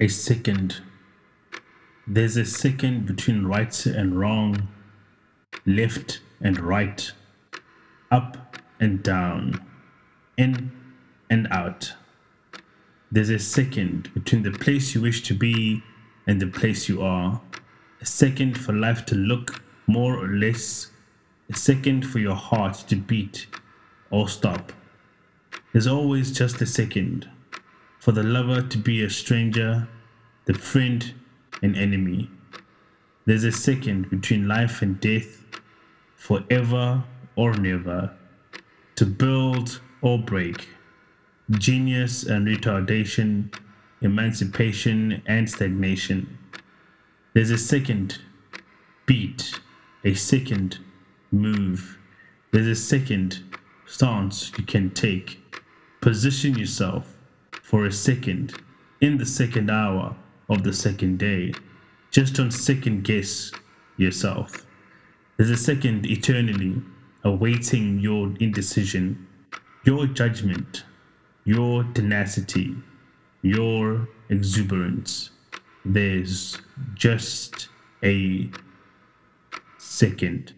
a second. There's a second between right and wrong, left and right, up and down, in and out. There's a second between the place you wish to be and the place you are. A second for life to look more or less. A second for your heart to beat or stop. There's always just a second for the lover to be a stranger, the friend an enemy. There's a second between life and death, forever or never, to build or break, genius and retardation, emancipation and stagnation. There's a second beat, a second move. There's a second stance you can take. Position yourself for a second in the second hour of the second day. Just don't second guess yourself. There's a second eternally awaiting your indecision, your judgment, your tenacity, your exuberance. There's just a second.